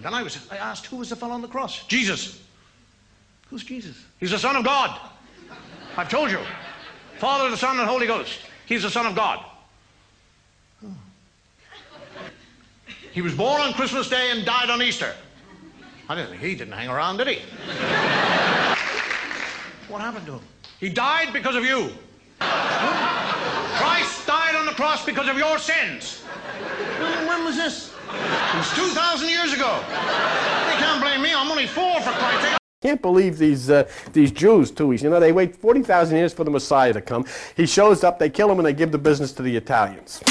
Then I was I asked who was the fellow on the cross? Jesus. Who's Jesus? He's the Son of God. I've told you. Father, the Son, and Holy Ghost. He's the Son of God. Oh. He was born on Christmas Day and died on Easter. I didn't, he didn't hang around, did he? what happened to him? He died because of you. Christ died on the cross because of your sins. When, when was this? It was 2,000 years ago. They can't blame me. I'm only four, for Christ's sake. Can't believe these uh, these Jews too. You know, they wait forty thousand years for the Messiah to come. He shows up, they kill him, and they give the business to the Italians.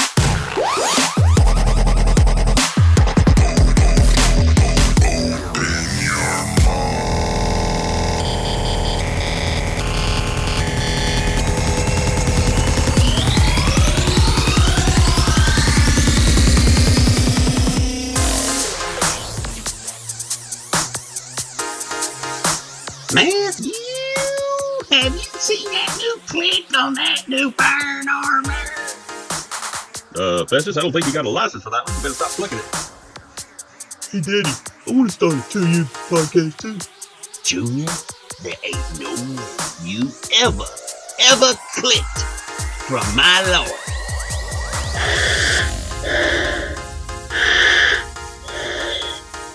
Have you seen that new click on that new Fire Armor? Uh, Festus, I don't think you got a license for that one. You better stop flicking it. Hey, Daddy, I want to start a two-year podcast too. Junior, there ain't no you ever, ever clicked from my lord.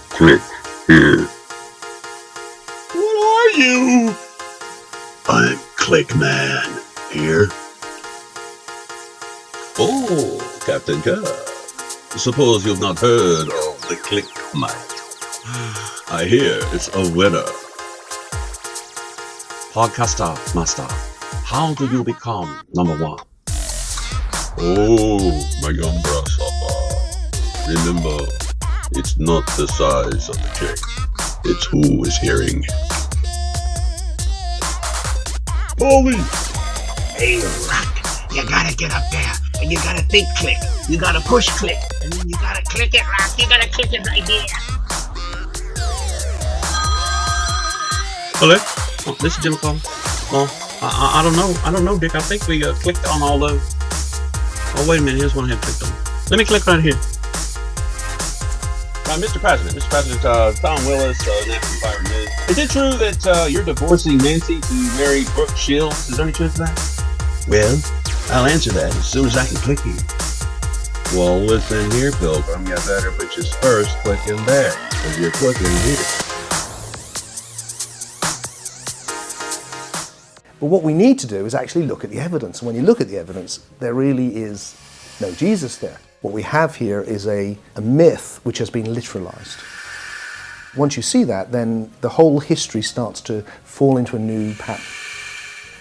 Click here. What are you? I'm Clickman here. Oh, Captain Kirk. Suppose you've not heard of the Click Mite. I hear it's a winner. Podcaster Master, how do you become number one? Oh, my young grasshopper. Remember, it's not the size of the chick, it's who is hearing. Polly! Hey, Rock, you gotta get up there and you gotta think click. You gotta push click. And then you gotta click it, Rock. You gotta click it right there. Hello? Oh, this is Jim McCall. Well, I, I, I don't know. I don't know, Dick. I think we uh, clicked on all those. Oh, wait a minute. Here's one I have clicked on. Let me click right here. Uh, Mr. President, Mr. President, uh, Tom Willis, uh, National Fire News. Is it true that uh, you're divorcing Nancy to marry Brooke Shields? Is there any truth to that? Well, I'll answer that as soon as I can click here. Well, listen here, Pilgrim. You better put your first click in there, because you're clicking here. But what we need to do is actually look at the evidence. And when you look at the evidence, there really is no Jesus there. What we have here is a, a myth which has been literalized. Once you see that, then the whole history starts to fall into a new pattern.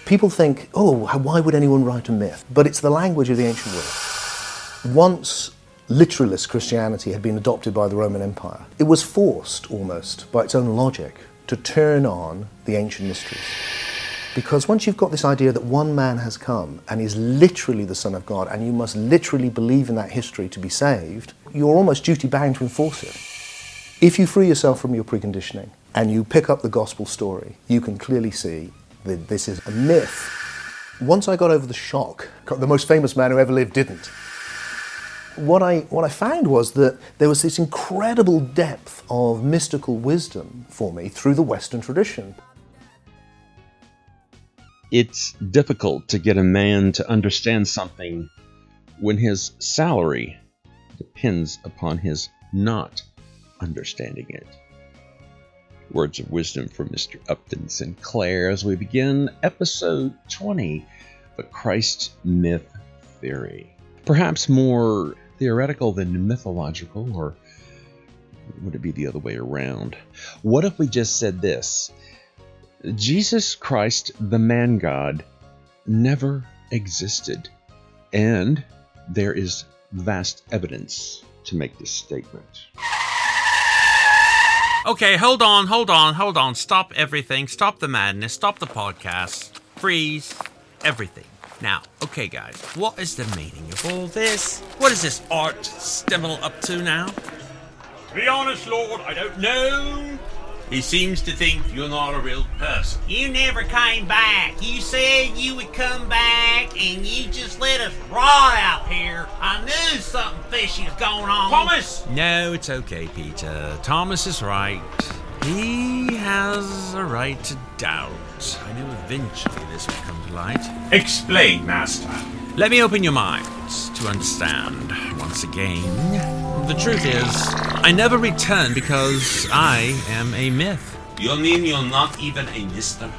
People think, oh, why would anyone write a myth? But it's the language of the ancient world. Once literalist Christianity had been adopted by the Roman Empire, it was forced almost by its own logic to turn on the ancient mysteries. Because once you've got this idea that one man has come and is literally the Son of God, and you must literally believe in that history to be saved, you're almost duty bound to enforce it. If you free yourself from your preconditioning and you pick up the gospel story, you can clearly see that this is a myth. Once I got over the shock, the most famous man who ever lived didn't. What I, what I found was that there was this incredible depth of mystical wisdom for me through the Western tradition. It's difficult to get a man to understand something when his salary depends upon his not understanding it. Words of wisdom from Mr. Upton Sinclair as we begin episode 20 The Christ Myth Theory. Perhaps more theoretical than mythological, or would it be the other way around? What if we just said this? Jesus Christ, the man God, never existed. And there is vast evidence to make this statement. Okay, hold on, hold on, hold on. Stop everything. Stop the madness. Stop the podcast. Freeze. Everything. Now, okay, guys, what is the meaning of all this? What is this Art Stimmel up to now? To be honest, Lord, I don't know. He seems to think you're not a real person. You never came back. You said you would come back, and you just let us rot out here. I knew something fishy was going on. Thomas! No, it's okay, Peter. Thomas is right. He has a right to doubt. I knew eventually this would come to light. Explain, Master. Let me open your minds to understand once again. The truth is, I never return because I am a myth. You mean you're not even a mister?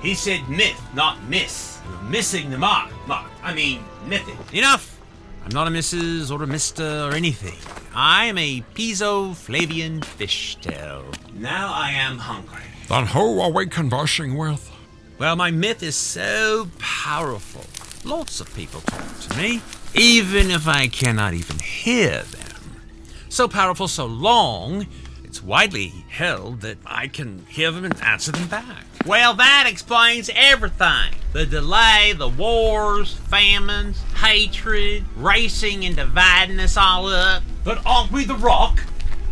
He said myth, not miss. You're missing the mark. Mark. I mean, mythic. Enough! I'm not a Mrs. or a Mr. or anything. I am a Piso Flavian fishtail. Now I am hungry. Then who are we conversing with? Well, my myth is so powerful. Lots of people talk to me, even if I cannot even hear them. So powerful, so long, it's widely held that I can hear them and answer them back. Well, that explains everything the delay, the wars, famines, hatred, racing and dividing us all up. But aren't we the rock?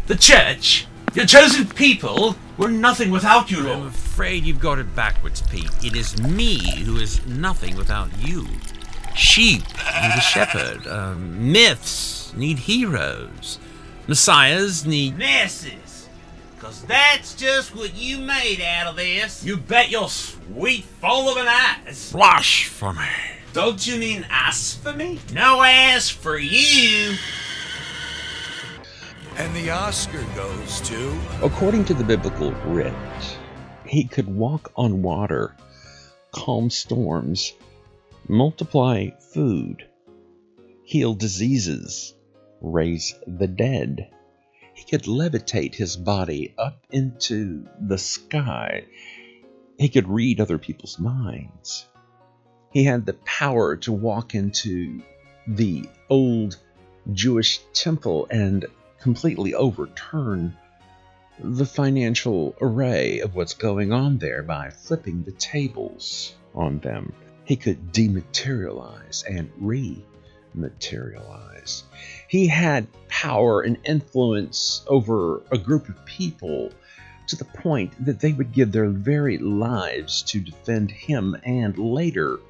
The church? Your chosen people? We're nothing without you, Lord. Afraid you've got it backwards, Pete. It is me who is nothing without you. Sheep need a shepherd. Um, myths need heroes. Messiahs need. Misses. Cause that's just what you made out of this. You bet your sweet full of an ass. Blush for me. Don't you mean ass for me? No ass for you. And the Oscar goes to. According to the biblical writ, he could walk on water, calm storms, multiply food, heal diseases, raise the dead. He could levitate his body up into the sky. He could read other people's minds. He had the power to walk into the old Jewish temple and completely overturn the financial array of what's going on there by flipping the tables on them. He could dematerialize and rematerialize. He had power and influence over a group of people to the point that they would give their very lives to defend him and later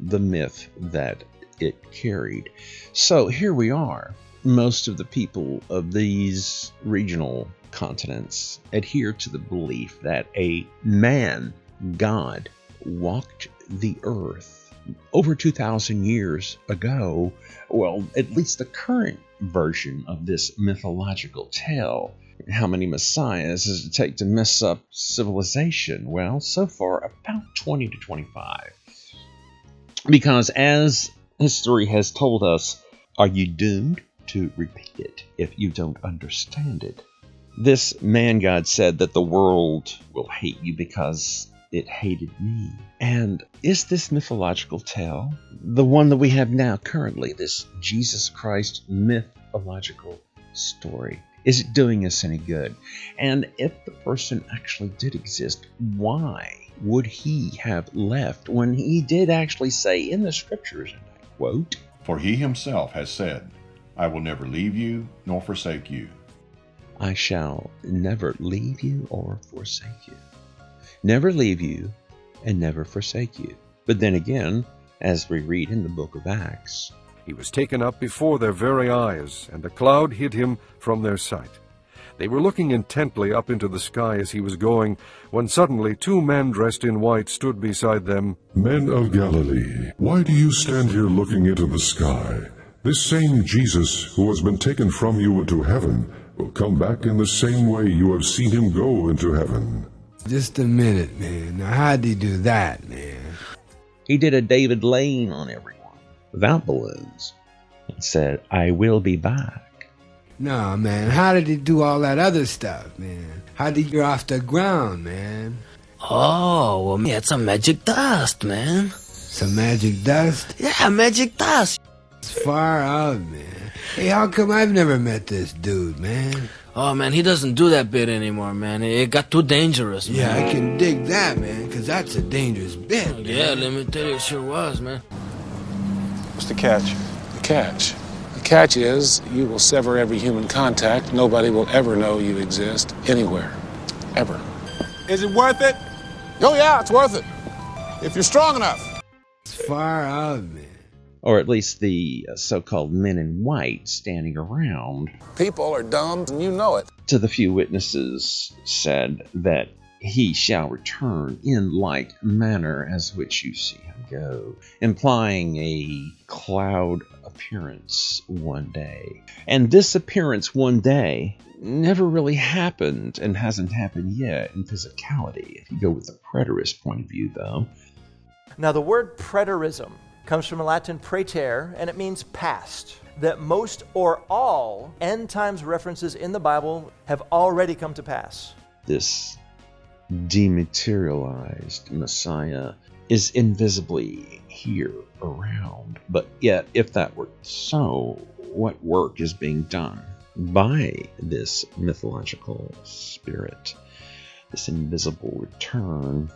the myth that it carried. So here we are. Most of the people of these regional continents adhere to the belief that a man, God, walked the earth over 2,000 years ago. Well, at least the current version of this mythological tale. How many messiahs does it take to mess up civilization? Well, so far, about 20 to 25. Because as history has told us, are you doomed to repeat it if you don't understand it? This man God said that the world will hate you because it hated me. And is this mythological tale the one that we have now currently, this Jesus Christ mythological story? Is it doing us any good? And if the person actually did exist, why would he have left when he did actually say in the scriptures, and I quote, For he himself has said, I will never leave you nor forsake you. I shall never leave you or forsake you. Never leave you and never forsake you. But then again, as we read in the book of Acts, He was taken up before their very eyes, and a cloud hid him from their sight. They were looking intently up into the sky as he was going, when suddenly two men dressed in white stood beside them. Men of Galilee, why do you stand here looking into the sky? This same Jesus who has been taken from you into heaven will come back in the same way you have seen him go into heaven. Just a minute, man. Now, how'd he do that, man? he did a David Blaine on everyone without balloons and said, I will be back. No, man. How did he do all that other stuff, man? How did he get off the ground, man? Oh, well, yeah, it's a magic dust, man. Some magic dust? Yeah, magic dust. It's far out, man. Hey, how come I've never met this dude, man? Oh, man, he doesn't do that bit anymore, man. It got too dangerous, man. Yeah, I can dig that, man, 'cause that's a dangerous bit. man. Yeah, let me tell you, it sure was, man. What's the catch? The catch. The catch is you will sever every human contact. Nobody will ever know you exist anywhere. ever. Is it worth it? Oh, yeah, it's worth it. If you're strong enough. It's far out, man. Or at least the uh, so called men in white standing around. People are dumb, and you know it. To the few witnesses said that he shall return in like manner as which you see him go, implying a cloud appearance one day. And this appearance one day never really happened and hasn't happened yet in physicality. If you go with the preterist point of view, though. Now, the word preterism comes from the Latin praeter, and it means past. That most or all end times references in the Bible have already come to pass. This dematerialized Messiah is invisibly here around. But yet, if that were so, what work is being done by this mythological spirit, this invisible return?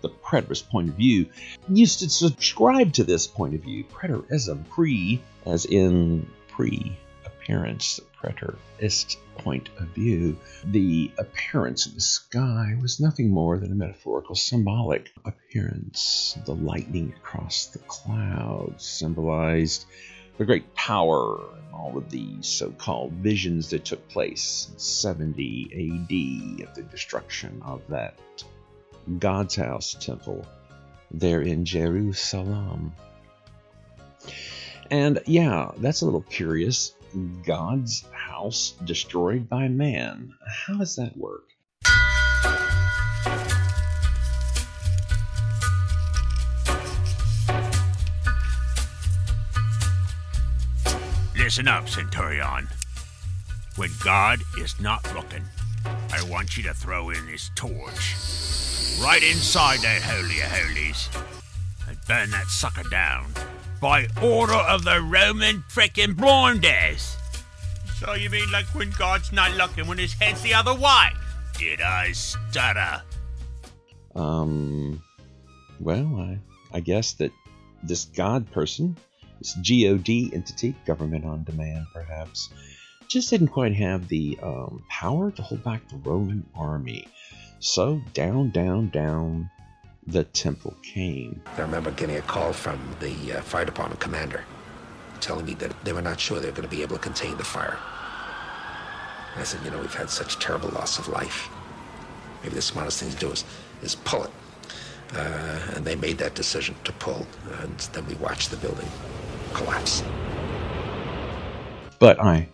The preterist point of view used to subscribe to this point of view. Preterism, pre, as in pre appearance, the preterist point of view, the appearance of the sky was nothing more than a metaphorical, symbolic appearance. The lightning across the clouds symbolized the great power and all of these so called visions that took place in 70 AD at the destruction of that God's house temple there in Jerusalem. And yeah, that's a little curious. God's house destroyed by man. How does that work? Listen up, Centurion. When God is not looking, I want you to throw in this torch right inside that Holy of Holies and burn that sucker down by order of the Roman frickin' blinders. So you mean like when God's not looking, when his head's the other way? Did I stutter? Um, well, I, I guess that this God person, this God entity, government on demand perhaps, just didn't quite have the um, power to hold back the Roman army. So down, down, down the temple came. I remember getting a call from the uh, fire department commander telling me that they were not sure they were going to be able to contain the fire. And I said, you know, we've had such terrible loss of life. Maybe the smartest thing to do is, is pull it. Uh, and they made that decision to pull, and then we watched the building collapse. But I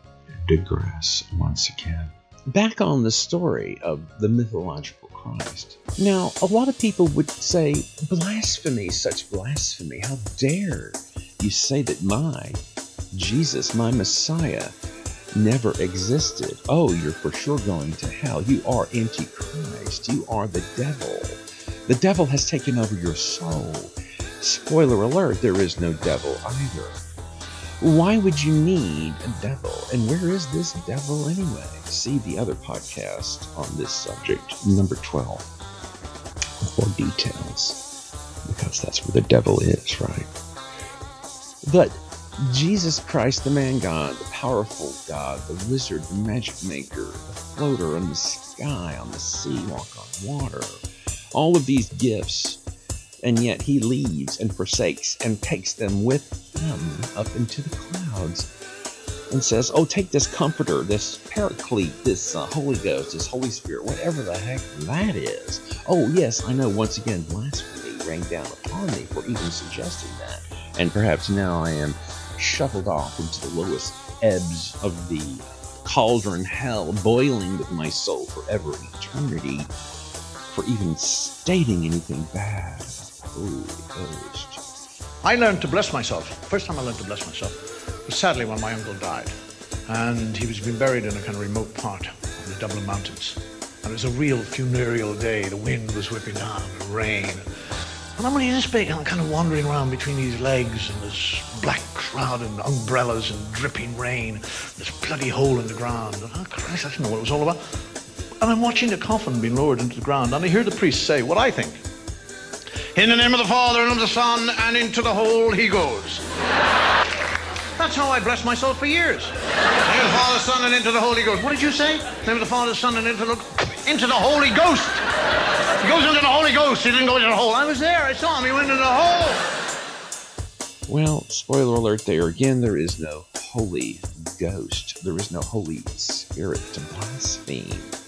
digress once again. Back on the story of the mythological Christ. Now, a lot of people would say, blasphemy, such blasphemy. How dare you say that my Jesus, my Messiah, never existed? Oh, you're for sure going to hell. You are Antichrist. You are the devil. The devil has taken over your soul. Spoiler alert, there is no devil either. Why would you need a devil? And where is this devil anyway? See the other podcast on this subject, number 12, for details. Because that's where the devil is, right? But Jesus Christ, the man God, the powerful God, the wizard, the magic maker, the floater on the sky, on the sea, walk on water, all of these gifts and yet he leaves and forsakes and takes them with him up into the clouds and says, Oh, take this comforter, this paraclete, this uh, Holy Ghost, this Holy Spirit, whatever the heck that is. Oh, yes, I know, once again, blasphemy rang down upon me for even suggesting that. And perhaps now I am shuffled off into the lowest ebbs of the cauldron hell, boiling with my soul forever and eternity for even stating anything bad. Ghost. I learned to bless myself. First time I learned to bless myself was sadly when my uncle died. And he was being buried in a kind of remote part of the Dublin Mountains. And it was a real funereal day. The wind was whipping down, the rain. And I'm only this big, and I'm kind of wandering around between these legs and this black crowd and umbrellas and dripping rain, this bloody hole in the ground. And, oh, Christ, I didn't know what it was all about. And I'm watching the coffin being lowered into the ground, and I hear the priest say what I think. In the name of the Father and of the Son, and into the hole he goes. That's how I blessed myself for years. Hail Father, Son, and into the Holy Ghost. What did you say? Name of the Father, Son, and into the into the Holy Ghost. He goes into the Holy Ghost. He didn't go into the hole. I was there. I saw him. He went into the hole. Well, spoiler alert there again, there is no Holy Ghost. There is no Holy Spirit to blaspheme.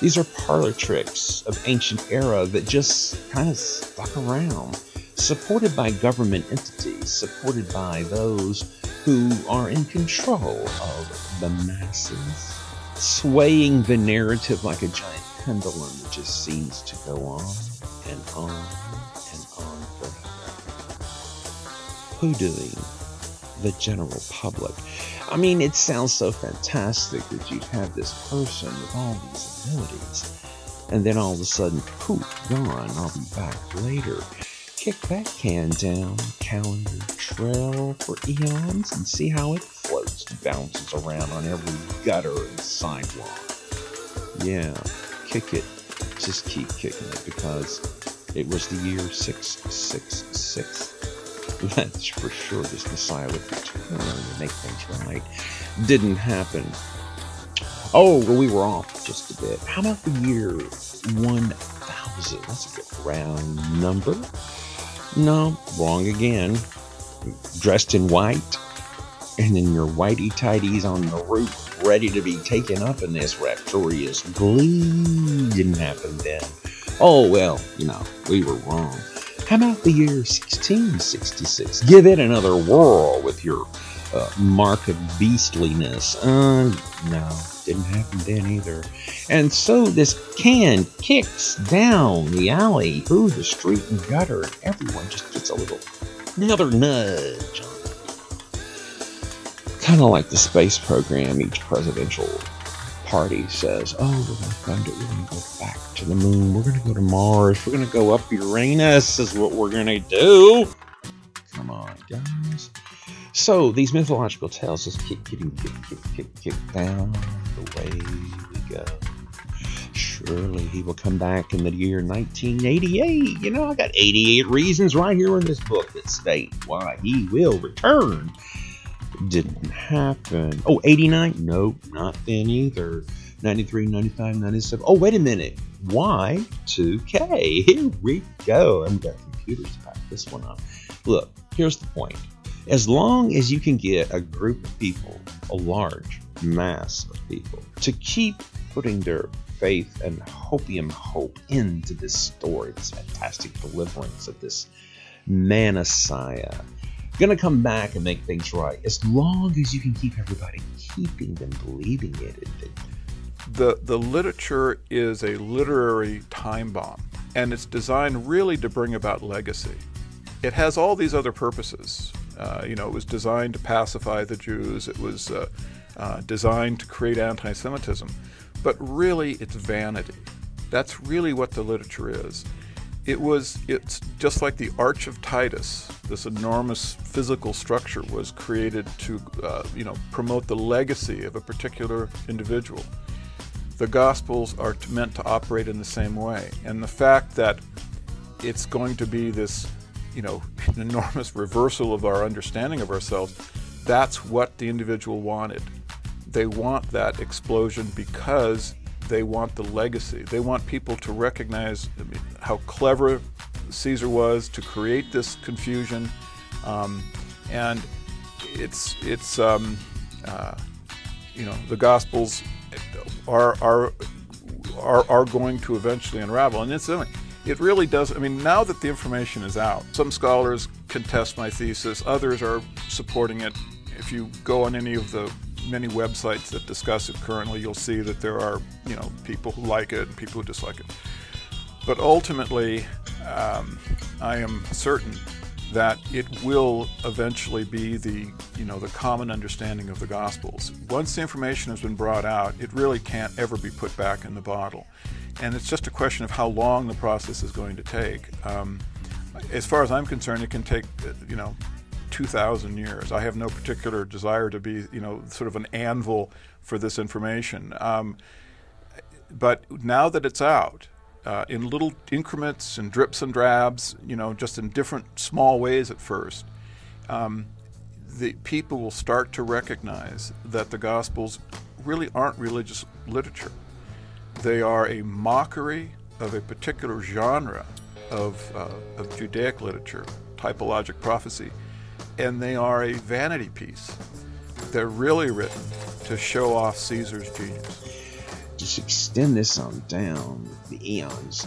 These are parlor tricks of ancient era that just kind of stuck around, supported by government entities, supported by those who are in control of the masses, swaying the narrative like a giant pendulum that just seems to go on and on and on forever. Hoodooing the general public. I mean, it sounds so fantastic that you'd have this person with all these and then all of a sudden, poof, gone. I'll be back later. Kick that can down the calendar trail for eons and see how it floats, bounces around on every gutter and sidewalk. Yeah, kick it. Just keep kicking it because it was the year 666. That's for sure this Messiah would return and make things right. Didn't happen. Oh, well, we were off just a bit. How about the year 1000? That's a good round number. No, wrong again. Dressed in white, and then your whitey tidies on the roof, ready to be taken up in this rapturous glee. Didn't happen then. Oh, well, you know, we were wrong. How about the year 1666? Give it another whirl with your uh, mark of beastliness. Uh, no, didn't happen then either. And so this can kicks down the alley through the street and gutter, and everyone just gets a little, another nudge. Kind of like the space program, each presidential party says, oh, we're going to fund it, we're going to go back to the moon, we're going to go to Mars, we're going to go up Uranus, is what we're going to do. Come on, guys. So these mythological tales just keep getting kicked, kicked, kicked down the way we go. Surely he will come back in the year 1988. You know, I got 88 reasons right here in this book that state why he will return. Didn't happen. Oh, 89? Nope, not then either. 93, 95, 97. Oh, wait a minute. Y2K. Here we go. I'm got computers back this one up. Look, here's the point. As long as you can get a group of people, a large mass of people, to keep putting their faith and hopium hope into this story, this fantastic deliverance of this Manasiah, gonna come back and make things right. As long as you can keep everybody keeping them believing it, it, it the the literature is a literary time bomb, and it's designed really to bring about legacy. It has all these other purposes. Uh, you know, it was designed to pacify the Jews. It was uh, uh, designed to create anti-Semitism, but really, it's vanity. That's really what the literature is. It was. It's just like the Arch of Titus. This enormous physical structure was created to, uh, you know, promote the legacy of a particular individual the Gospels are meant to operate in the same way. And the fact that it's going to be this, you know, an enormous reversal of our understanding of ourselves, that's what the individual wanted. They want that explosion because they want the legacy. They want people to recognize how clever Caesar was to create this confusion. Um, and it's, it's um, uh, you know, the Gospels are are are, are going to eventually unravel. And it's it really does. I mean, now that the information is out, some scholars contest my thesis, others are supporting it. If you go on any of the many websites that discuss it currently, you'll see that there are you know people who like it and people who dislike it. But ultimately, um, I am certain that it will eventually be the you know the common understanding of the gospels once the information has been brought out it really can't ever be put back in the bottle and it's just a question of how long the process is going to take um, as far as i'm concerned it can take uh, you know 2000 years i have no particular desire to be you know sort of an anvil for this information um, but now that it's out uh, in little increments and drips and drabs, you know, just in different small ways at first. Um, the people will start to recognize that the Gospels really aren't religious literature. They are a mockery of a particular genre of, uh, of Judaic literature, typologic prophecy, and they are a vanity piece. They're really written to show off Caesar's genius. Just extend this on down the eons.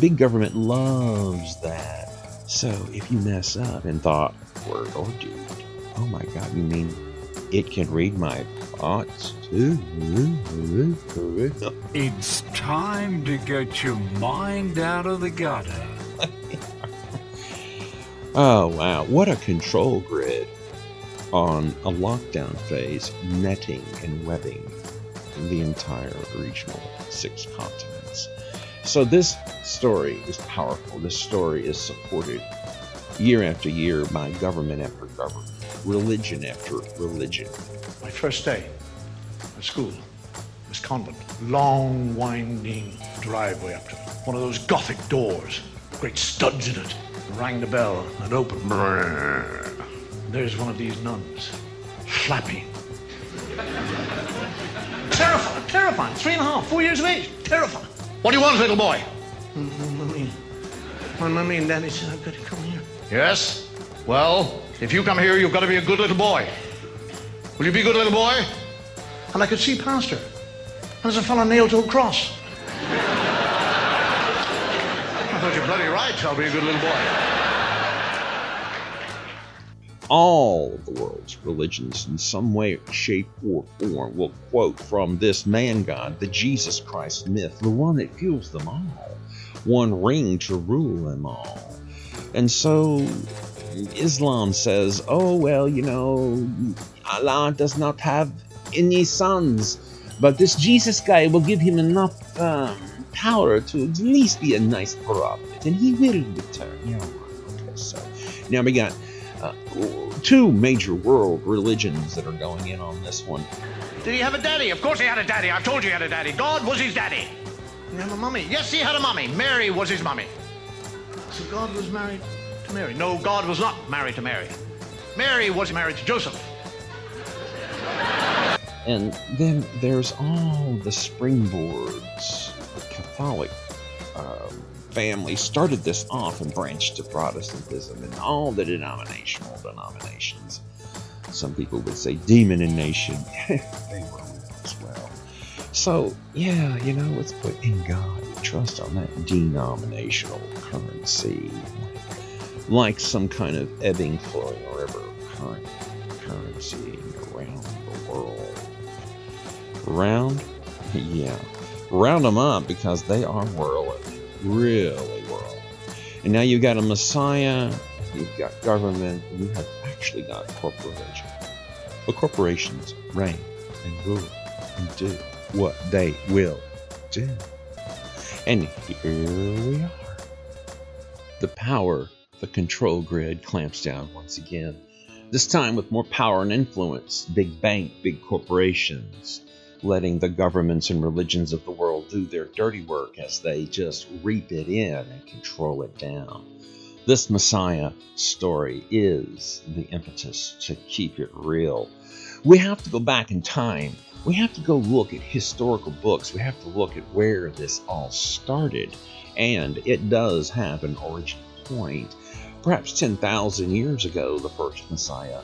Big government loves that. So if you mess up and thought, word or deed, oh my god, you mean it can read my thoughts too? It's time to get your mind out of the gutter. Oh wow, what a control grid on a lockdown phase, netting and webbing the entire regional six continents. So this story is powerful. This story is supported year after year by government after government, religion after religion. My first day at school was convent. Long, winding driveway up to it. One of those Gothic doors, great studs in it. I Rang the bell and opened. There's one of these nuns, flapping. terrifying, terrifying. Three and a half, four years of age. Terrifying. What do you want, little boy? Mommy. My mommy and daddy said I've got to come here. Yes? Well, if you come here, you've got to be a good little boy. Will you be a good little boy? And I could see past her. And there's a fellow nailed to a cross. I thought you're bloody right. I'll be a good little boy. all the world's religions in some way, shape, or form will quote from this man god, the Jesus Christ myth, the one that fuels them all, one ring to rule them all. And so Islam says, oh, well, you know, Allah does not have any sons, but this Jesus guy will give him enough um, power to at least be a nice prophet, and he will return. Yeah, okay, so now we got uh, two major world religions that are going in on this one. Did he have a daddy? Of course he had a daddy. I've told you he had a daddy. God was his daddy. He had a mummy. Yes, he had a mummy. Mary was his mummy. So God was married to Mary. No, God was not married to Mary. Mary was married to Joseph. And then there's all the springboards. The Catholic um, family started this off and branched to Protestantism and all the denominational denominations. Some people would say demon and nation. they were as well. So, yeah, you know, let's put in God trust on that denominational currency. Like some kind of ebbing, flowing or river current currency around the world. Round? Yeah. Round them up because they are whirling. Really whirling. And now you've got a Messiah, you've got government, you have actually got corporation. But corporations reign and rule and do what they will do. And here we are. The power, the control grid clamps down once again. This time with more power and influence, big bank, big corporations, letting the governments and religions of the world do their dirty work as they just reap it in and control it down. This Messiah story is the impetus to keep it real. We have to go back in time. We have to go look at historical books. We have to look at where this all started. And it does have an origin point. Perhaps 10,000 years ago, the first Messiah,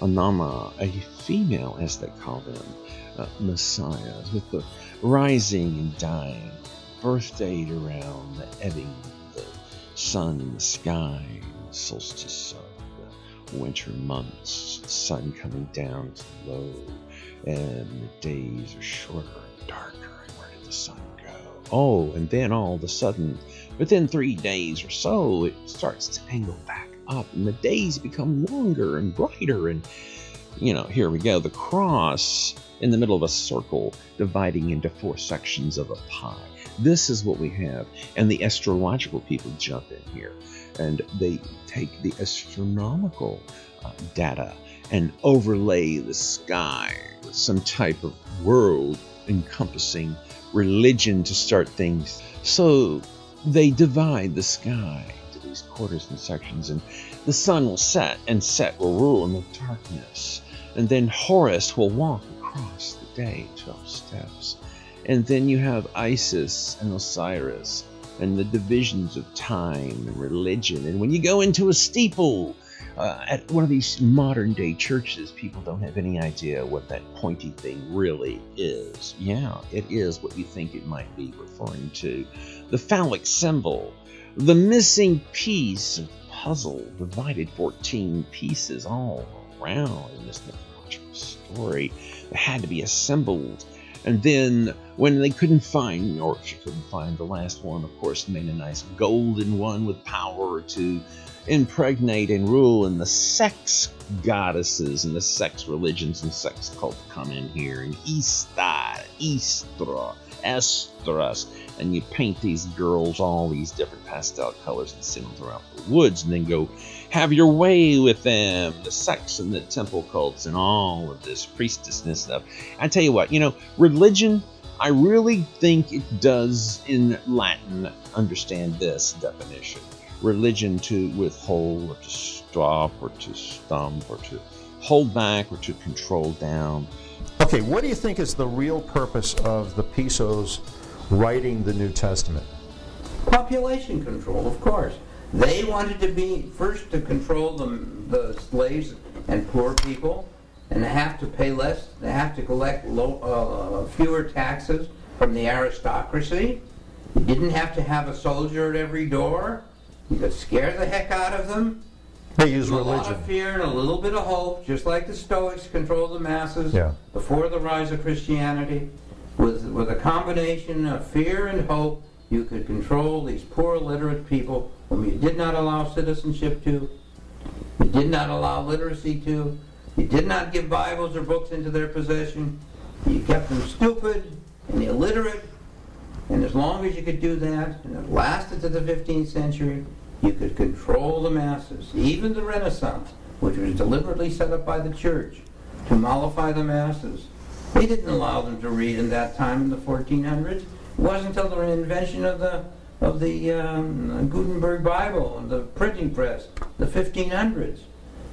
Anama, a female as they call them, uh, messiahs, with the rising and dying, birth date around the ebbing of the sun in the sky, solstice of the winter months, the sun coming down to low, and the days are shorter and darker. And where did the sun? Oh, and then all of a sudden, within three days or so, it starts to angle back up, and the days become longer and brighter. And you know, here we go. The cross in the middle of a circle dividing into four sections of a pie. This is what we have. And the astrological people jump in here and they take the astronomical uh, data and overlay the sky with some type of world encompassing religion to start things. So they divide the sky into these quarters and sections, and the sun will set, and Set will rule in the darkness. And then Horus will walk across the day 12 steps. And then you have Isis and Osiris and the divisions of time and religion. And when you go into a steeple uh, at one of these modern day churches, people don't have any idea what that pointy thing really is. Yeah, it is what you think it might be referring to. The phallic symbol, the missing piece of the puzzle, divided 14 pieces all around in this story that had to be assembled and then when they couldn't find, or she couldn't find the last one, of course, made a nice golden one with power to impregnate and rule, and the sex goddesses and the sex religions and sex cult come in here, and Istar, Istra, Estras, and you paint these girls all these different pastel colors and send them throughout the woods, and then go have your way with them, the sex and the temple cults and all of this priestessness stuff. I tell you what, you know, religion, I really think it does in Latin understand this definition. Religion to withhold or to stop or to stump or to hold back or to control down. Okay, what do you think is the real purpose of the Pisos writing the New Testament? Population control, of course. They wanted to be first to control the, the slaves and poor people, and they have to pay less. They have to collect low, uh, fewer taxes from the aristocracy. You didn't have to have a soldier at every door. You could scare the heck out of them. They use a lot religion. of fear and a little bit of hope, just like the Stoics controlled the masses Yeah. before the rise of Christianity. With, with a combination of fear and hope, you could control these poor illiterate people whom you did not allow citizenship to, you did not allow literacy to, you did not give Bibles or books into their possession, you kept them stupid and illiterate, and as long as you could do that, and it lasted to the 15th century, you could control the masses. Even the Renaissance, which was deliberately set up by the church to mollify the masses, they didn't allow them to read in that time in the 1400s. It wasn't until the invention of the of the um, Gutenberg Bible and the printing press, the 1500s,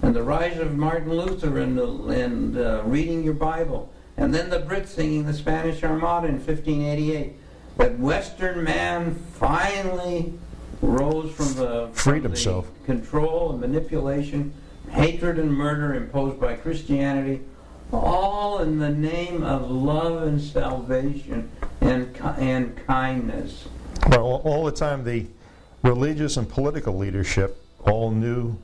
and the rise of Martin Luther and, the, and uh, reading your Bible, and then the Brits singing the Spanish Armada in 1588, that Western man finally rose from the, Freed from the control and manipulation, hatred and murder imposed by Christianity, all in the name of love and salvation and, and kindness. Well, all- all the time, the religious and political leadership all knew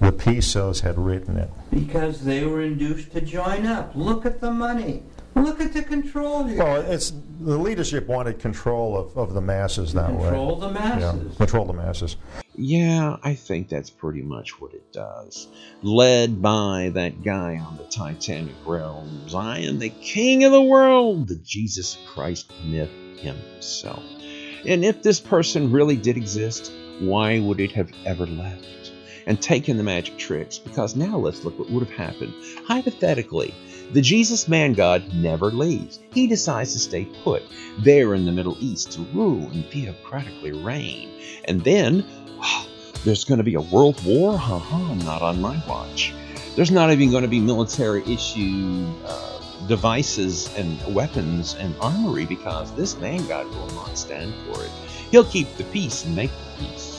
the Pisos had written it. Because they were induced to join up. Look at the money. Look at the control here. Well, it's the leadership wanted control of, of the masses that way. Control the masses. Yeah, control the masses. Yeah, I think that's pretty much what it does. Led by that guy on the Titanic realms, I am the king of the world, the Jesus Christ myth himself. And if this person really did exist, why would it have ever left and taken the magic tricks? Because now let's look what would have happened. Hypothetically, the Jesus man God never leaves. He decides to stay put there in the Middle East to rule and theocratically reign. And then there's going to be a world war? Haha, not on my watch. There's not even going to be military issue uh, devices and weapons and armory because this man God will not stand for it. He'll keep the peace and make the peace.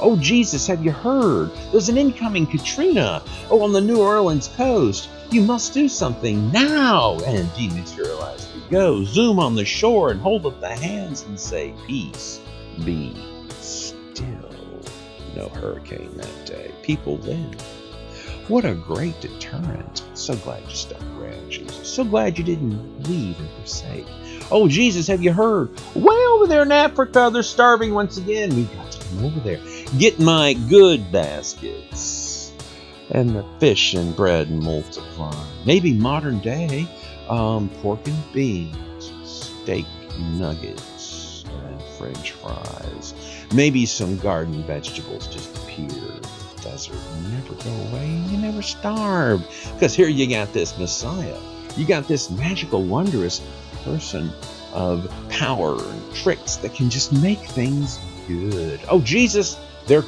Oh, Jesus, have you heard? There's an incoming Katrina. Oh, on the New Orleans coast. You must do something now. And dematerialize we go. Zoom on the shore and hold up the hands and say, Peace, be still. No hurricane that day. People live. What a great deterrent. So glad you stuck around, Jesus. So glad you didn't leave and forsake. Oh, Jesus, have you heard? Way over there in Africa, they're starving once again. We've got to come over there. Get my good baskets. And the fish and bread and multiply. Maybe modern day, um, pork and beans, steak nuggets, and french fries. Maybe some garden vegetables just appear desert and never go away you never starve. Because here you got this Messiah. You got this magical, wondrous person of power and tricks that can just make things good. Oh, Jesus, they're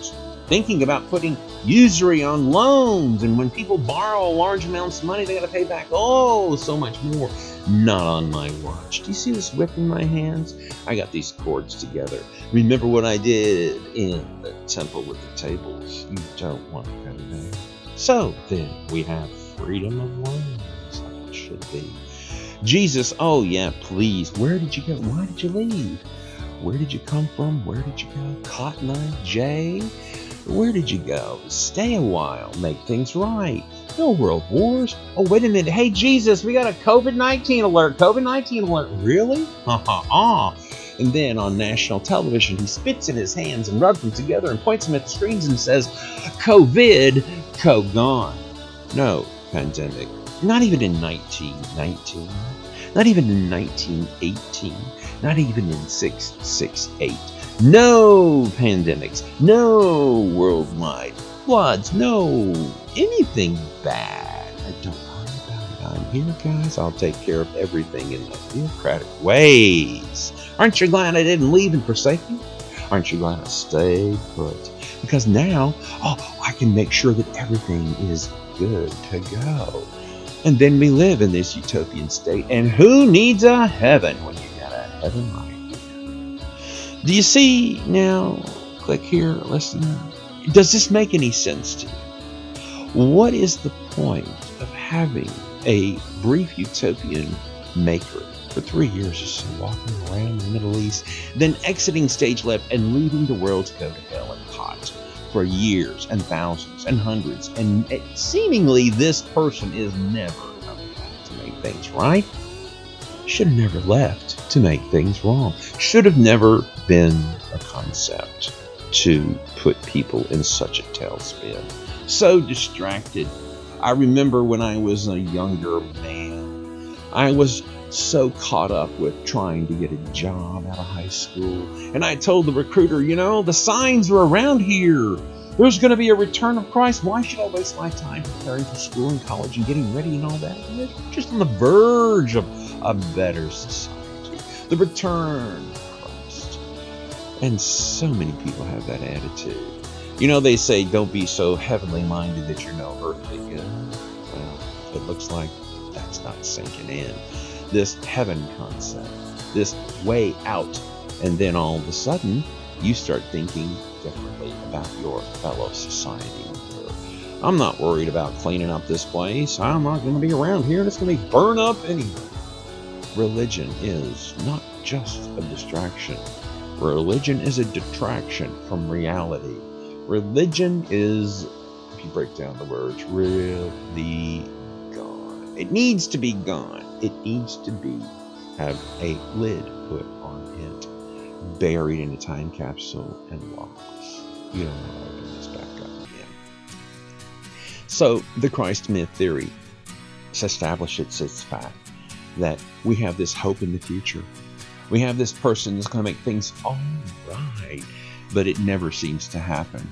thinking about putting usury on loans. And when people borrow large amounts of money, they got to pay back, oh, so much more. Not on my watch. Do you see this whip in my hands? I got these cords together. Remember what I did in the temple with the tables? You don't want to go there. So then we have freedom of loans, like it should be. Jesus, oh yeah, please. Where did you go? Why did you leave? Where did you come from? Where did you go? Cotton Eye J? Where did you go? Stay a while, make things right. No world wars. Oh, wait a minute. Hey, Jesus, we got a COVID 19 alert. COVID 19 alert. Really? Ha ha ha. And then on national television, he spits in his hands and rubs them together and points them at the screens and says, COVID, co gone. No pandemic. Not even in 1919. Not even in 1918. Not even in 668. No pandemics. No worldwide floods. No anything bad. I don't worry about it. I'm here, guys. I'll take care of everything in my bureaucratic ways. Aren't you glad I didn't leave and forsake you? Aren't you glad I stayed put? Because now, oh, I can make sure that everything is good to go. And then we live in this utopian state. And who needs a heaven when you a heaven? Do you see now? Click here, listen. Does this make any sense to you? What is the point of having a brief utopian maker for three years or so walking around the Middle East, then exiting stage left and leaving the world to go to hell and hot for years and thousands and hundreds, and eh, seemingly this person is never coming back to make things right? Should have never left to make things wrong. Should have never been a concept to put people in such a tailspin so distracted. I remember when I was a younger man, I was so caught up with trying to get a job out of high school. And I told the recruiter, you know, the signs are around here. There's going to be a return of Christ. Why should I waste my time preparing for school and college and getting ready and all that? Just on the verge of a better society. The return of Christ. And so many people have that attitude. You know, they say don't be so heavenly minded that you're no earthly good. Well, it looks like that's not sinking in. This heaven concept, this way out, and then all of a sudden, you start thinking differently about your fellow society I'm not worried about cleaning up this place. I'm not going to be around here. It's going to be burned up anyway. Religion is not just a distraction. Religion is a detraction from reality. Religion is, if you break down the words, really gone. It needs to be gone. It needs to be have a lid put on it, buried in a time capsule and lost. You don't how to open this back up again. So the Christ myth theory establishes its fact that we have this hope in the future. We have this person that's going to make things all right but it never seems to happen.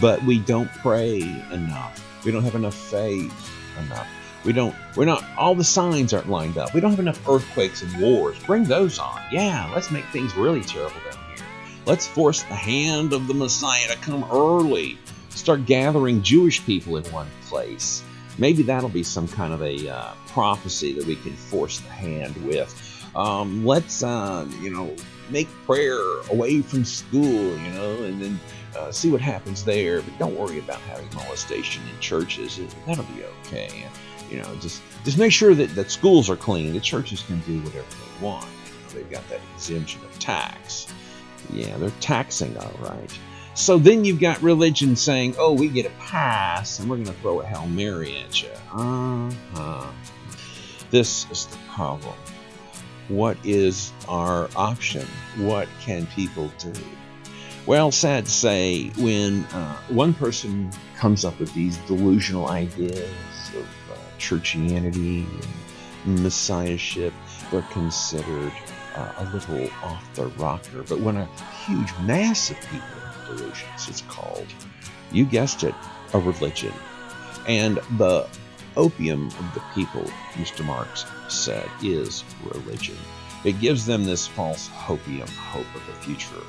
But we don't pray enough. We don't have enough faith enough. We don't, we're not, all the signs aren't lined up. We don't have enough earthquakes and wars. Bring those on. Yeah, let's make things really terrible down here. Let's force the hand of the Messiah to come early. Start gathering Jewish people in one place. Maybe that'll be some kind of a uh, prophecy that we can force the hand with. Um, let's, uh, you know, make prayer away from school, you know, and then uh, see what happens there. But don't worry about having molestation in churches. That'll be okay. You know, just just make sure that, that schools are clean. The churches can do whatever they want. You know, they've got that exemption of tax. Yeah, they're taxing all right. So then you've got religion saying, oh, we get a pass and we're going to throw a Hail Mary at you. Uh-huh. This is the problem what is our option? What can people do? Well, sad to say, when uh, one person comes up with these delusional ideas of uh, churchianity and messiahship, they're considered uh, a little off the rocker. But when a huge mass of people delusions, it's called, you guessed it, a religion. And the opium of the people, Mr. Marx said, is religion. It gives them this false hopium hope of the future,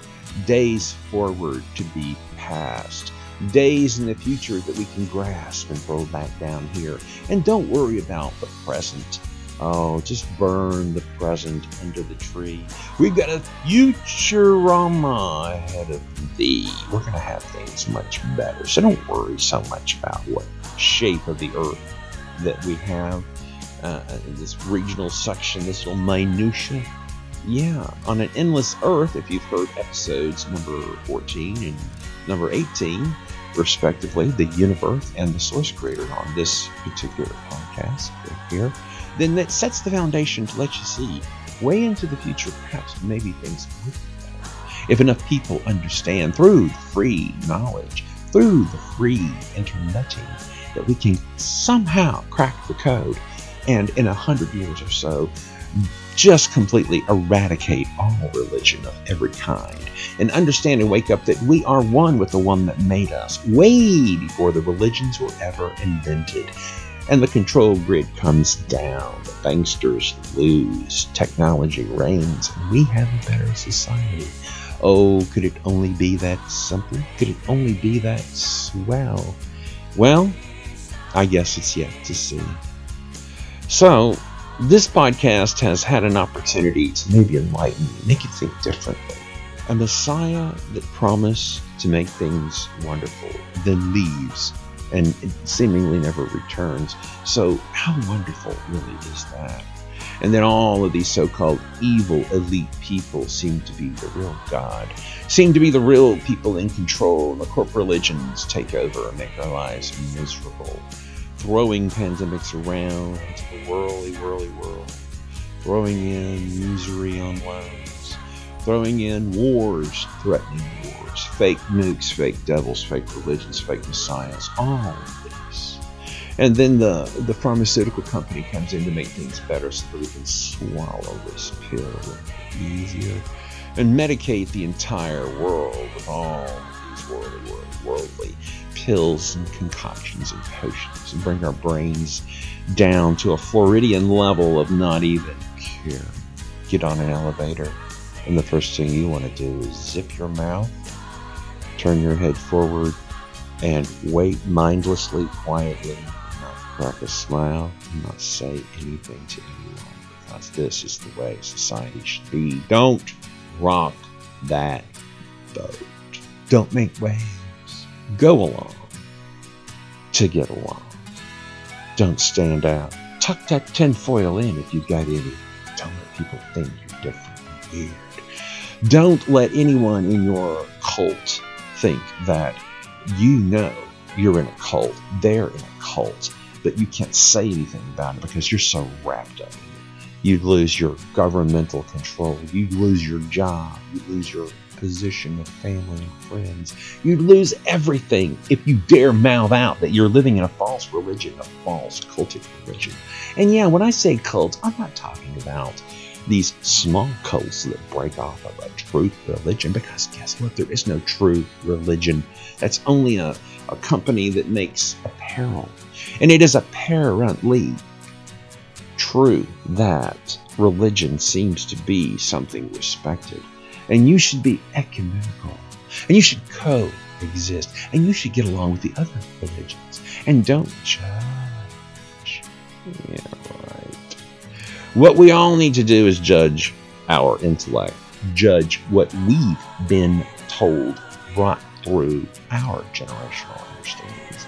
days forward to be past, days in the future that we can grasp and throw back down here. And don't worry about the present. Oh, just burn the present under the tree. We've got a Futurama ahead of thee. We're going to have things much better. So don't worry so much about what shape of the earth that we have. Uh, this regional section, this little minutia. Yeah, on an endless earth, if you've heard episodes number 14 and number 18, respectively, the universe and the source creator on this particular podcast right here, then that sets the foundation to let you see way into the future, perhaps maybe things would be better. If enough people understand through free knowledge, through the free interneting, that we can somehow crack the code and in a hundred years or so just completely eradicate all religion of every kind and understand and wake up that we are one with the one that made us way before the religions were ever invented and the control grid comes down. The banksters lose. Technology reigns and we have a better society. Oh could it only be that simple could it only be that swell? Well i guess it's yet to see. So this podcast has had an opportunity to maybe enlighten you, make you think differently. A Messiah that promised to make things wonderful, then leaves and seemingly never returns. So, how wonderful really is that? And then all of these so called evil elite people seem to be the real God, seem to be the real people in control, and the corporate religions take over and make our lives miserable throwing pandemics around into the whirly, whirly world, throwing in misery on loans, throwing in wars, threatening wars, fake nukes, fake devils, fake religions, fake messiahs, all of this. And then the, the pharmaceutical company comes in to make things better so that we can swallow this pill easier and medicate the entire world with all these worldly, worldly, worldly pills and concoctions and potions and bring our brains down to a Floridian level of not even care. Get on an elevator, and the first thing you want to do is zip your mouth, turn your head forward, and wait mindlessly, quietly, not crack a smile, not say anything to anyone, because this is the way society should be. Don't rock that boat. Don't make waves go along to get along. Don't stand out. Tuck that tinfoil in if you've got any. Don't let people think you're different weird. Don't let anyone in your cult think that you know you're in a cult, they're in a cult, but you can't say anything about it because you're so wrapped up in it. You'd lose your governmental control. You'd lose your job. You'd lose your position of family and friends. You'd lose everything if you dare mouth out that you're living in a false religion, a false cultic religion. And yeah, when I say cult, I'm not talking about these small cults that break off of a true religion because guess what? There is no true religion. That's only a, a company that makes apparel. And it is apparently true that religion seems to be something respected. And you should be ecumenical. And you should coexist. And you should get along with the other religions. And don't judge. Yeah. What we all need to do is judge our intellect, judge what we've been told right through our generational understandings.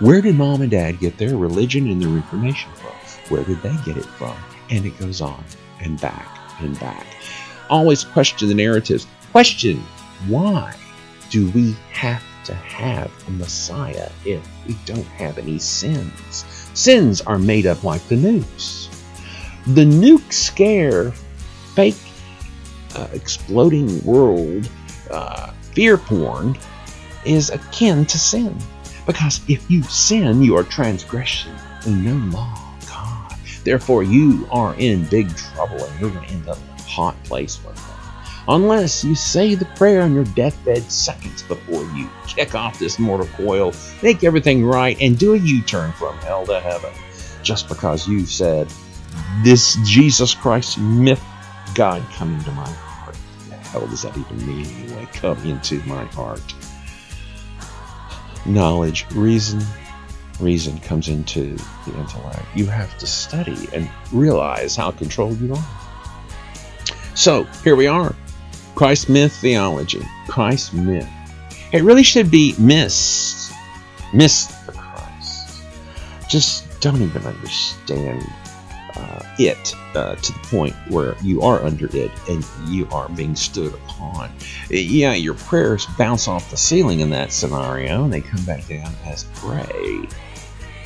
Where did mom and dad get their religion and their information from? Where did they get it from? And it goes on and back and back always question the narratives. Question why do we have to have a Messiah if we don't have any sins? Sins are made up like the nukes. The nuke scare, fake uh, exploding world, uh, fear porn, is akin to sin. Because if you sin, you are transgressing known law God. Therefore, you are in big trouble and you're going to end up in a hot place one day. Unless you say the prayer on your deathbed seconds before you kick off this mortal coil, make everything right, and do a U turn from hell to heaven. Just because you said, This Jesus Christ myth, God come into my heart. The hell does that even mean anyway? Come into my heart. knowledge, reason. Reason comes into the intellect. You have to study and realize how controlled you are. So here we are. Christ myth theology. Christ myth. It really should be missed. Miss the Christ. Just don't even understand uh, it uh, to the point where you are under it and you are being stood upon. Yeah, your prayers bounce off the ceiling in that scenario and they come back down as pray.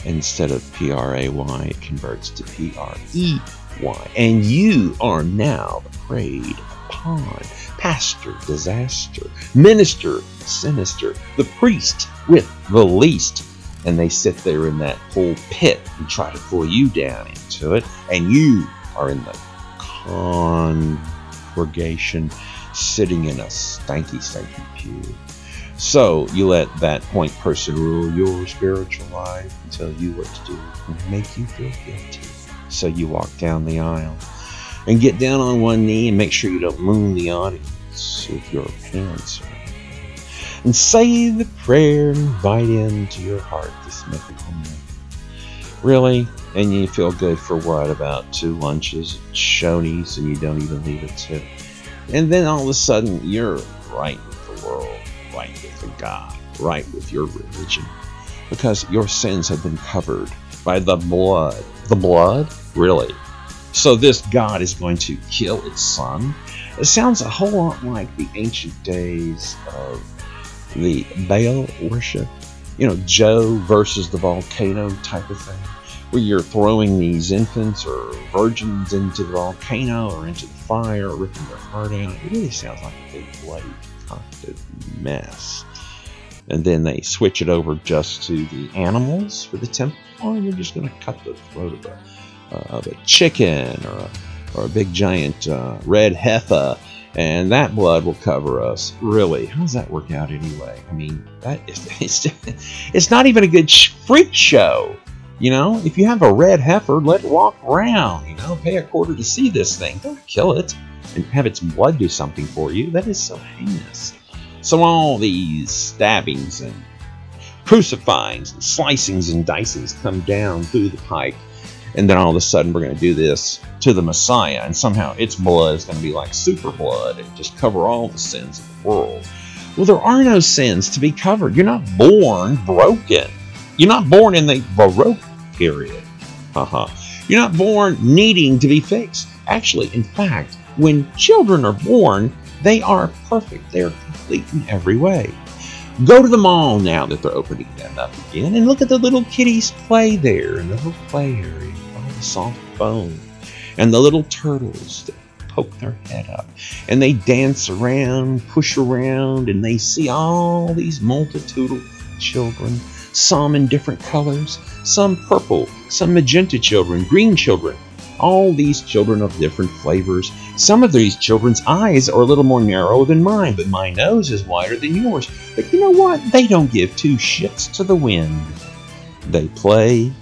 Instead of P R A Y, it converts to P R E Y. And you are now prayed upon. Pastor, disaster. Minister, sinister. The priest with the least and they sit there in that whole pit and try to pull you down into it, and you are in the congregation sitting in a stanky, stanky pew. So you let that point person rule your spiritual life and tell you what to do and make you feel guilty. So you walk down the aisle and get down on one knee and make sure you don't moon the audience with your pants and say the prayer and invite into your heart this mythical myth. Really? And you feel good for what? About two lunches at Shoney's and you don't even leave a tip. And then all of a sudden you're right with the world, right with the God, right with your religion. Because your sins have been covered by the blood. The blood? Really? So this God is going to kill its son? It sounds a whole lot like the ancient days of the Baal worship, you know, Joe versus the volcano type of thing, where you're throwing these infants or virgins into the volcano or into the fire, ripping their heart out. It really sounds like a big bloody concocted mess. And then they switch it over just to the animals for the temple, or you're just going to cut the throat of a, uh, of a chicken or a, or a big giant uh, red heifer and that blood will cover us. Really, how does that work out anyway? I mean, that is it's, it's not even a good freak show. You know, if you have a red heifer, let it walk around. You know, pay a quarter to see this thing. Don't kill it and have its blood do something for you. That is so heinous. So all these stabbings and crucifyings and slicings and dicings come down through the pike and then all of a sudden we're going to do this to the Messiah, and somehow its blood is going to be like super blood and just cover all the sins of the world. Well, there are no sins to be covered. You're not born broken. You're not born in the Baroque period. Uh-huh. You're not born needing to be fixed. Actually, in fact, when children are born, they are perfect. They are complete in every way. Go to the mall now that they're opening them up again and look at the little kitties play there in the little play area the soft bone, and the little turtles that poke their head up, and they dance around, push around, and they see all these multitudinal children, some in different colors, some purple, some magenta children, green children, all these children of different flavors. Some of these children's eyes are a little more narrow than mine, but my nose is wider than yours. But you know what? They don't give two shits to the wind. They play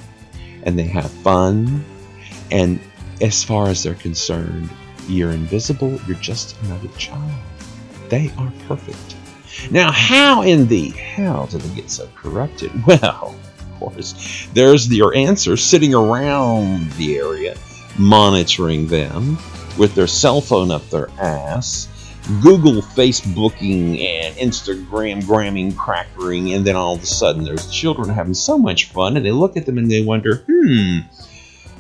and they have fun. And as far as they're concerned, you're invisible, you're just another child. They are perfect. Now, how in the hell did they get so corrupted? Well, of course, there's your answer sitting around the area, monitoring them with their cell phone up their ass, Google Facebooking and Instagram gramming, crackering, and then all of a sudden there's children having so much fun, and they look at them and they wonder, hmm,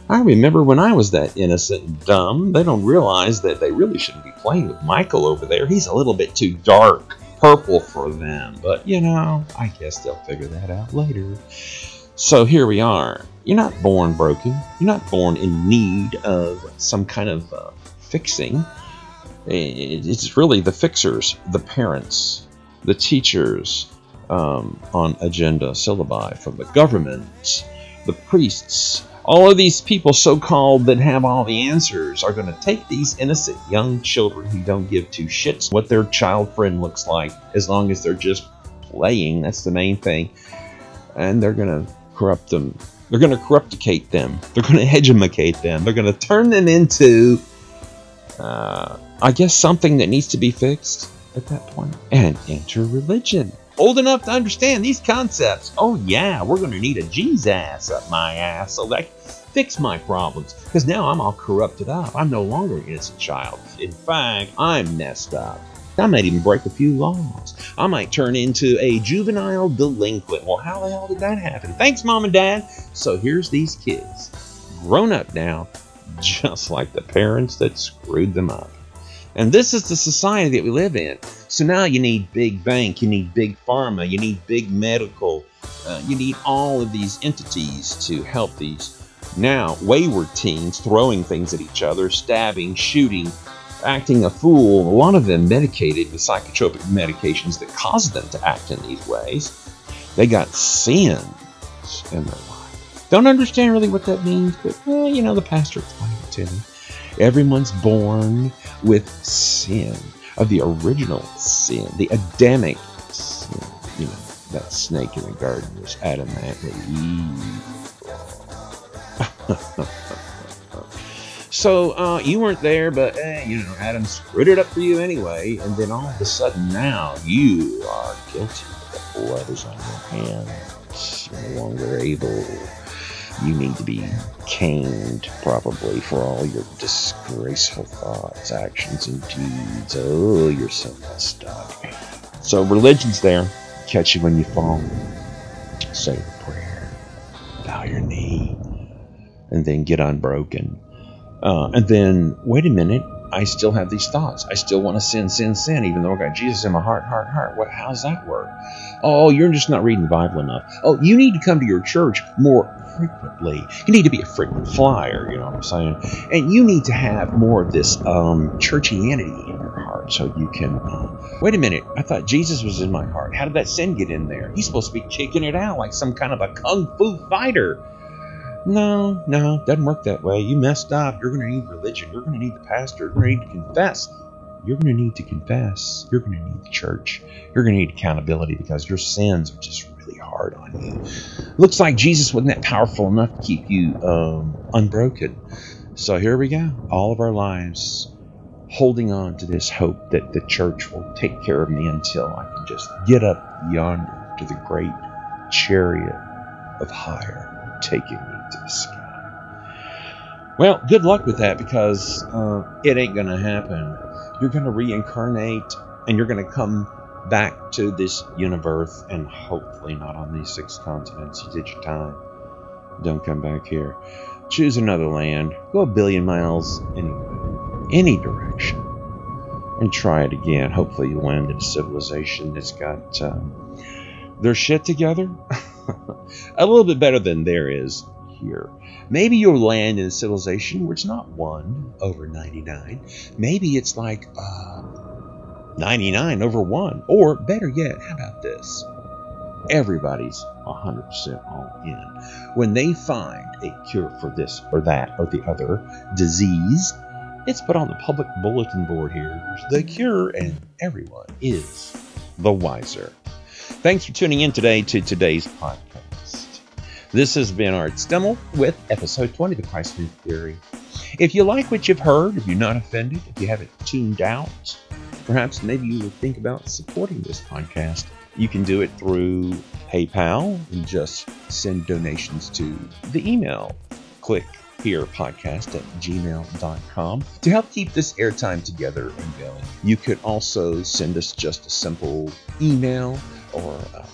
I remember when I was that innocent and dumb. They don't realize that they really shouldn't be playing with Michael over there. He's a little bit too dark purple for them, but you know, I guess they'll figure that out later. So here we are. You're not born broken. You're not born in need of some kind of uh, fixing it's really the fixers, the parents, the teachers um, on agenda syllabi from the government, the priests, all of these people so called that have all the answers are going to take these innocent young children who don't give two shits what their child friend looks like as long as they're just playing. That's the main thing. And they're going to corrupt them. They're going to corrupticate them. They're going to hegemocate them. They're going to turn them into. Uh, I guess something that needs to be fixed at that point and enter religion. old enough to understand these concepts. Oh, yeah, we're going to need a Jesus up my ass so that fix my problems. Because now I'm all corrupted up. I'm no longer an innocent child. In fact, I'm messed up. I might even break a few laws. I might turn into a juvenile delinquent. Well, how the hell did that happen? Thanks, mom and dad. So here's these kids, grown up now, just like the parents that screwed them up. And this is the society that we live in. So now you need big bank, you need big pharma, you need big medical, uh, you need all of these entities to help these now wayward teens throwing things at each other, stabbing, shooting, acting a fool, a lot of them medicated with psychotropic medications that caused them to act in these ways. They got sins in their life. Don't understand really what that means, but well, you know, the pastor explained it to me. Everyone's born with sin, of the original sin, the Adamic sin. You know, that snake in the garden was Adam and Eve. So uh, you weren't there, but eh, you know Adam screwed it up for you anyway, and then all of a sudden now you are guilty. The blood is on your hands. You're no longer able. You need to be caned, probably, for all your disgraceful thoughts, actions, and deeds. Oh, you're so messed up. So religion's there. Catch you when you fall. Say a prayer. Bow your knee. And then get unbroken uh, and then, wait a minute, I still have these thoughts. I still want to sin, sin, sin, even though I got Jesus in my heart, heart, heart. What? How does that work? Oh, you're just not reading the Bible enough. Oh, you need to come to your church more frequently. You need to be a frequent flyer. You know what I'm saying? And you need to have more of this um, churchianity in your heart, so you can. Uh, wait a minute. I thought Jesus was in my heart. How did that sin get in there? He's supposed to be kicking it out like some kind of a kung fu fighter. No, no, doesn't work that way. You messed up. You're going to need religion. You're going to need the pastor. You're going to need to confess. You're going to need to confess. You're going to need the church. You're going to need accountability because your sins are just really hard on you. Looks like Jesus wasn't that powerful enough to keep you um, unbroken. So here we go. All of our lives holding on to this hope that the church will take care of me until I can just get up yonder to the great chariot of hire taking me to the sky. Well, good luck with that because uh, it ain't going to happen. You're going to reincarnate and you're going to come back to this universe and hopefully not on these six continents. You did your time. Don't come back here. Choose another land. Go a billion miles anywhere, any direction, and try it again. Hopefully, you land in a civilization that's got um, their shit together. a little bit better than there is here. Maybe you'll land in a civilization where it's not 1 over 99. Maybe it's like uh, 99 over 1. Or better yet, how about this? Everybody's 100% all in. When they find a cure for this or that or the other disease, it's put on the public bulletin board here. The cure, and everyone is the wiser. Thanks for tuning in today to today's podcast. This has been Art Stemmel with episode 20 of the Christ Myth Theory. If you like what you've heard, if you're not offended, if you haven't tuned out, perhaps maybe you would think about supporting this podcast. You can do it through PayPal and just send donations to the email. Click here podcast at gmail.com to help keep this airtime together and going. You could also send us just a simple email or um,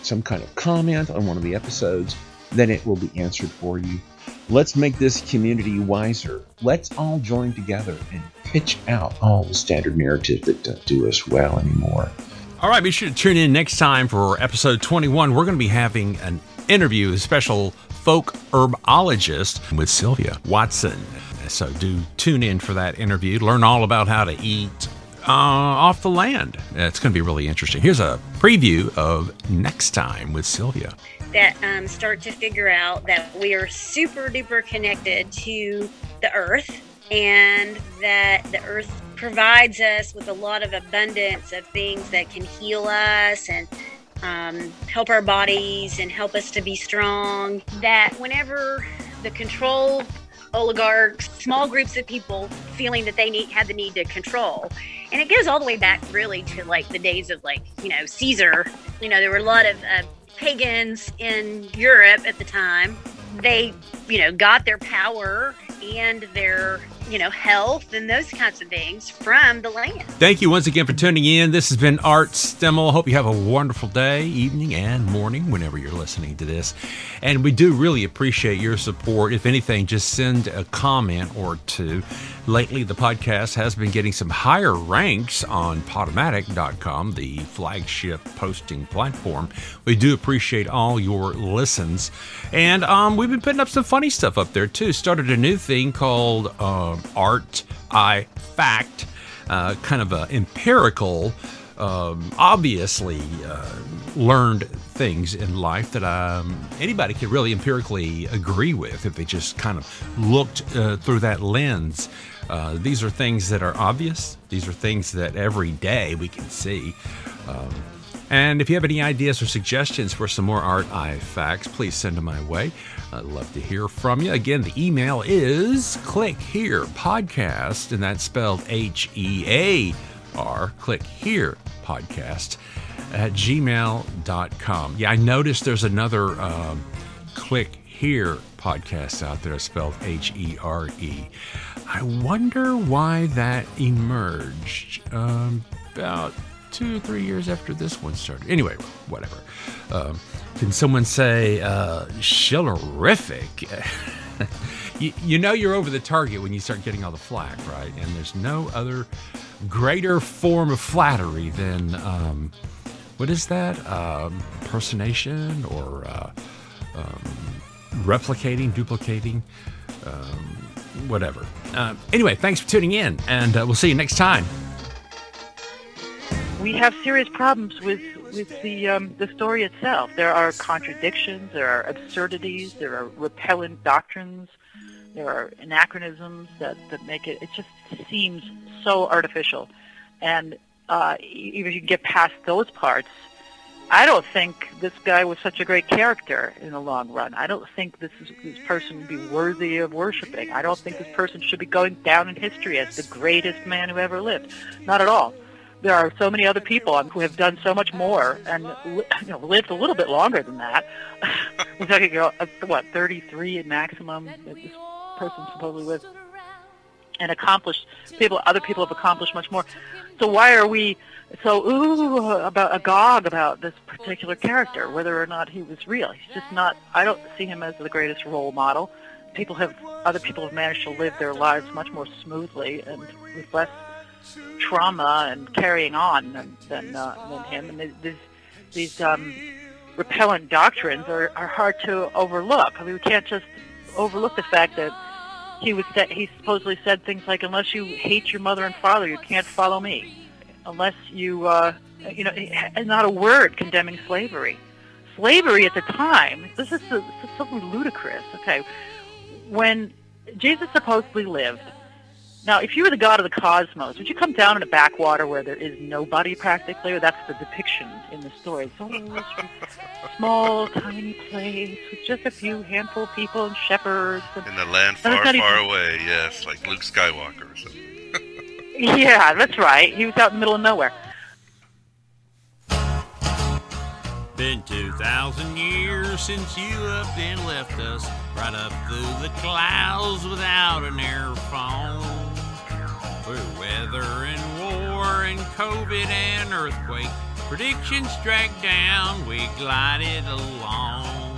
some kind of comment on one of the episodes, then it will be answered for you. Let's make this community wiser. Let's all join together and pitch out all the standard narratives that don't do us well anymore. All right, be sure to tune in next time for episode 21. We're going to be having an interview, a special folk herbologist with Sylvia Watson. So do tune in for that interview. Learn all about how to eat uh, off the land. It's going to be really interesting. Here's a preview of next time with Sylvia. That um, start to figure out that we are super duper connected to the earth and that the earth provides us with a lot of abundance of things that can heal us and um, help our bodies and help us to be strong. That whenever the control oligarchs, small groups of people feeling that they need have the need to control, and it goes all the way back really to like the days of like you know Caesar. You know, there were a lot of uh, pagans in Europe at the time. They, you know, got their power and their you know, health and those kinds of things from the land. Thank you once again for tuning in. This has been Art Stemmel. Hope you have a wonderful day, evening, and morning whenever you're listening to this. And we do really appreciate your support. If anything, just send a comment or two. Lately, the podcast has been getting some higher ranks on Podomatic.com, the flagship posting platform. We do appreciate all your listens. And um, we've been putting up some funny stuff up there too. Started a new thing called. Uh, art, I fact, uh, kind of a empirical, um, obviously uh, learned things in life that um, anybody could really empirically agree with if they just kind of looked uh, through that lens. Uh, these are things that are obvious. These are things that every day we can see. And if you have any ideas or suggestions for some more art I facts, please send them my way. I'd love to hear from you. Again, the email is click here podcast, and that's spelled H E A R, click here podcast at gmail.com. Yeah, I noticed there's another um, click here podcast out there spelled H E R E. I wonder why that emerged um, about two or three years after this one started. Anyway, whatever. Um, can someone say uh, you, you know you're over the target when you start getting all the flack, right? And there's no other greater form of flattery than um, what is that? Um, or uh, um, replicating, duplicating, um, whatever. Uh, anyway, thanks for tuning in, and uh, we'll see you next time we have serious problems with with the um, the story itself. There are contradictions, there are absurdities, there are repellent doctrines, there are anachronisms that, that make it. It just seems so artificial, and uh, even if you get past those parts, I don't think this guy was such a great character in the long run. I don't think this is, this person would be worthy of worshiping. I don't think this person should be going down in history as the greatest man who ever lived. Not at all there are so many other people who have done so much more and you know lived a little bit longer than that. We're talking about what 33 at maximum that this person supposedly lived, and accomplished people. Other people have accomplished much more. So why are we so ooh about agog about this particular character, whether or not he was real? He's just not. I don't see him as the greatest role model. People have other people have managed to live their lives much more smoothly and with less trauma and carrying on than than, uh, than him. And these these um, repellent doctrines are, are hard to overlook. I mean, we can't just overlook the fact that he was that he supposedly said things like, "Unless you hate your mother and father, you can't follow me. Unless you, uh, you know, and not a word condemning slavery. Slavery at the time. This is, this is something ludicrous. Okay, when Jesus supposedly lived now, if you were the god of the cosmos, would you come down in a backwater where there is nobody practically, or that's the depiction in the story? So small, tiny place with just a few handful of people and shepherds. And, in the land far, far even... away, yes, like Luke Skywalker or something. yeah, that's right. He was out in the middle of nowhere. Been 2,000 years since you up and left us, right up through the clouds without an airphone. Through weather and war and COVID and earthquake, predictions dragged down, we glided along.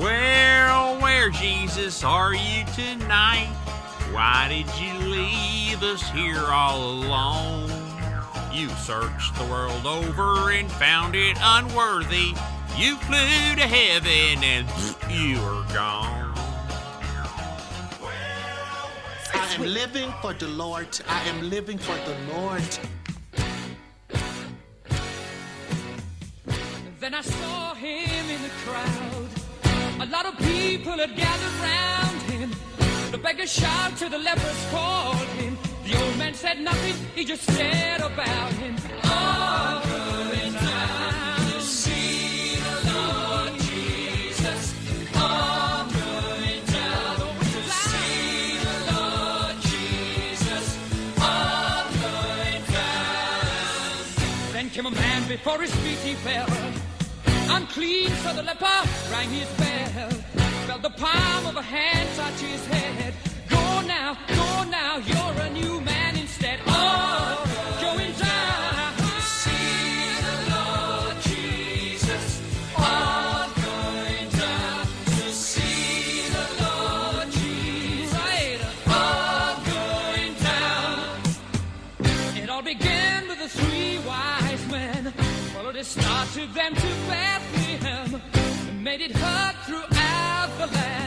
Where, oh, where, Jesus, are you tonight? Why did you leave us here all alone? You searched the world over and found it unworthy. You flew to heaven and you are gone. I am living for the Lord. I am living for the Lord. Then I saw him in the crowd. A lot of people had gathered round him. The beggar shouted to the lepers called him. The old man said nothing, he just said about him. Oh, before his feet he fell. Unclean, so the leper rang his bell. Felt the palm of a hand touch his head. Go now, go now, you're a new man instead. Oh, made it heard throughout the land.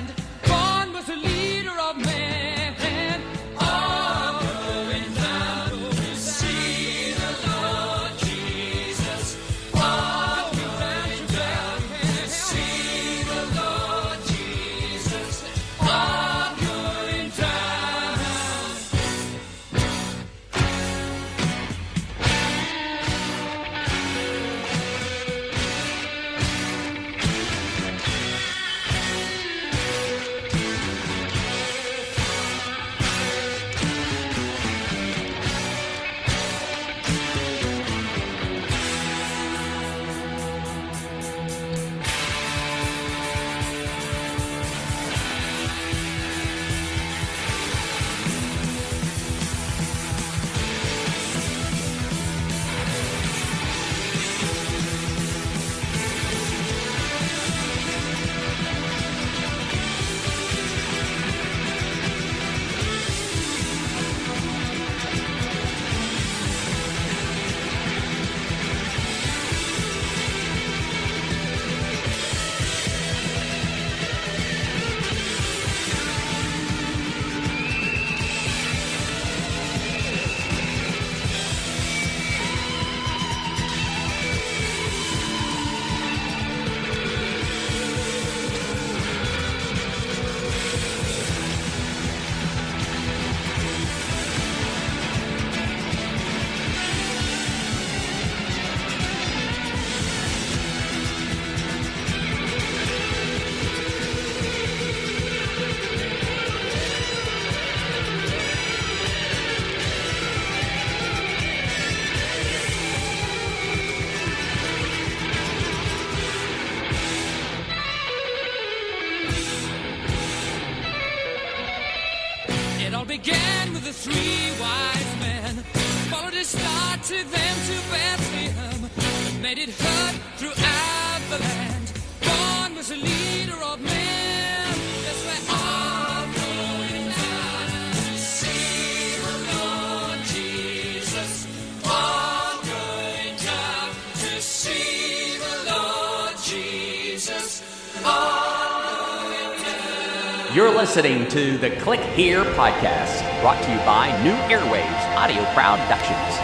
To Bethlehem. Made it heard throughout the land. Born was a leader of men. Going to see the Lord Jesus. All going down to see the Lord Jesus. You're listening to the Click Here podcast, brought to you by New Airwaves Audio Productions.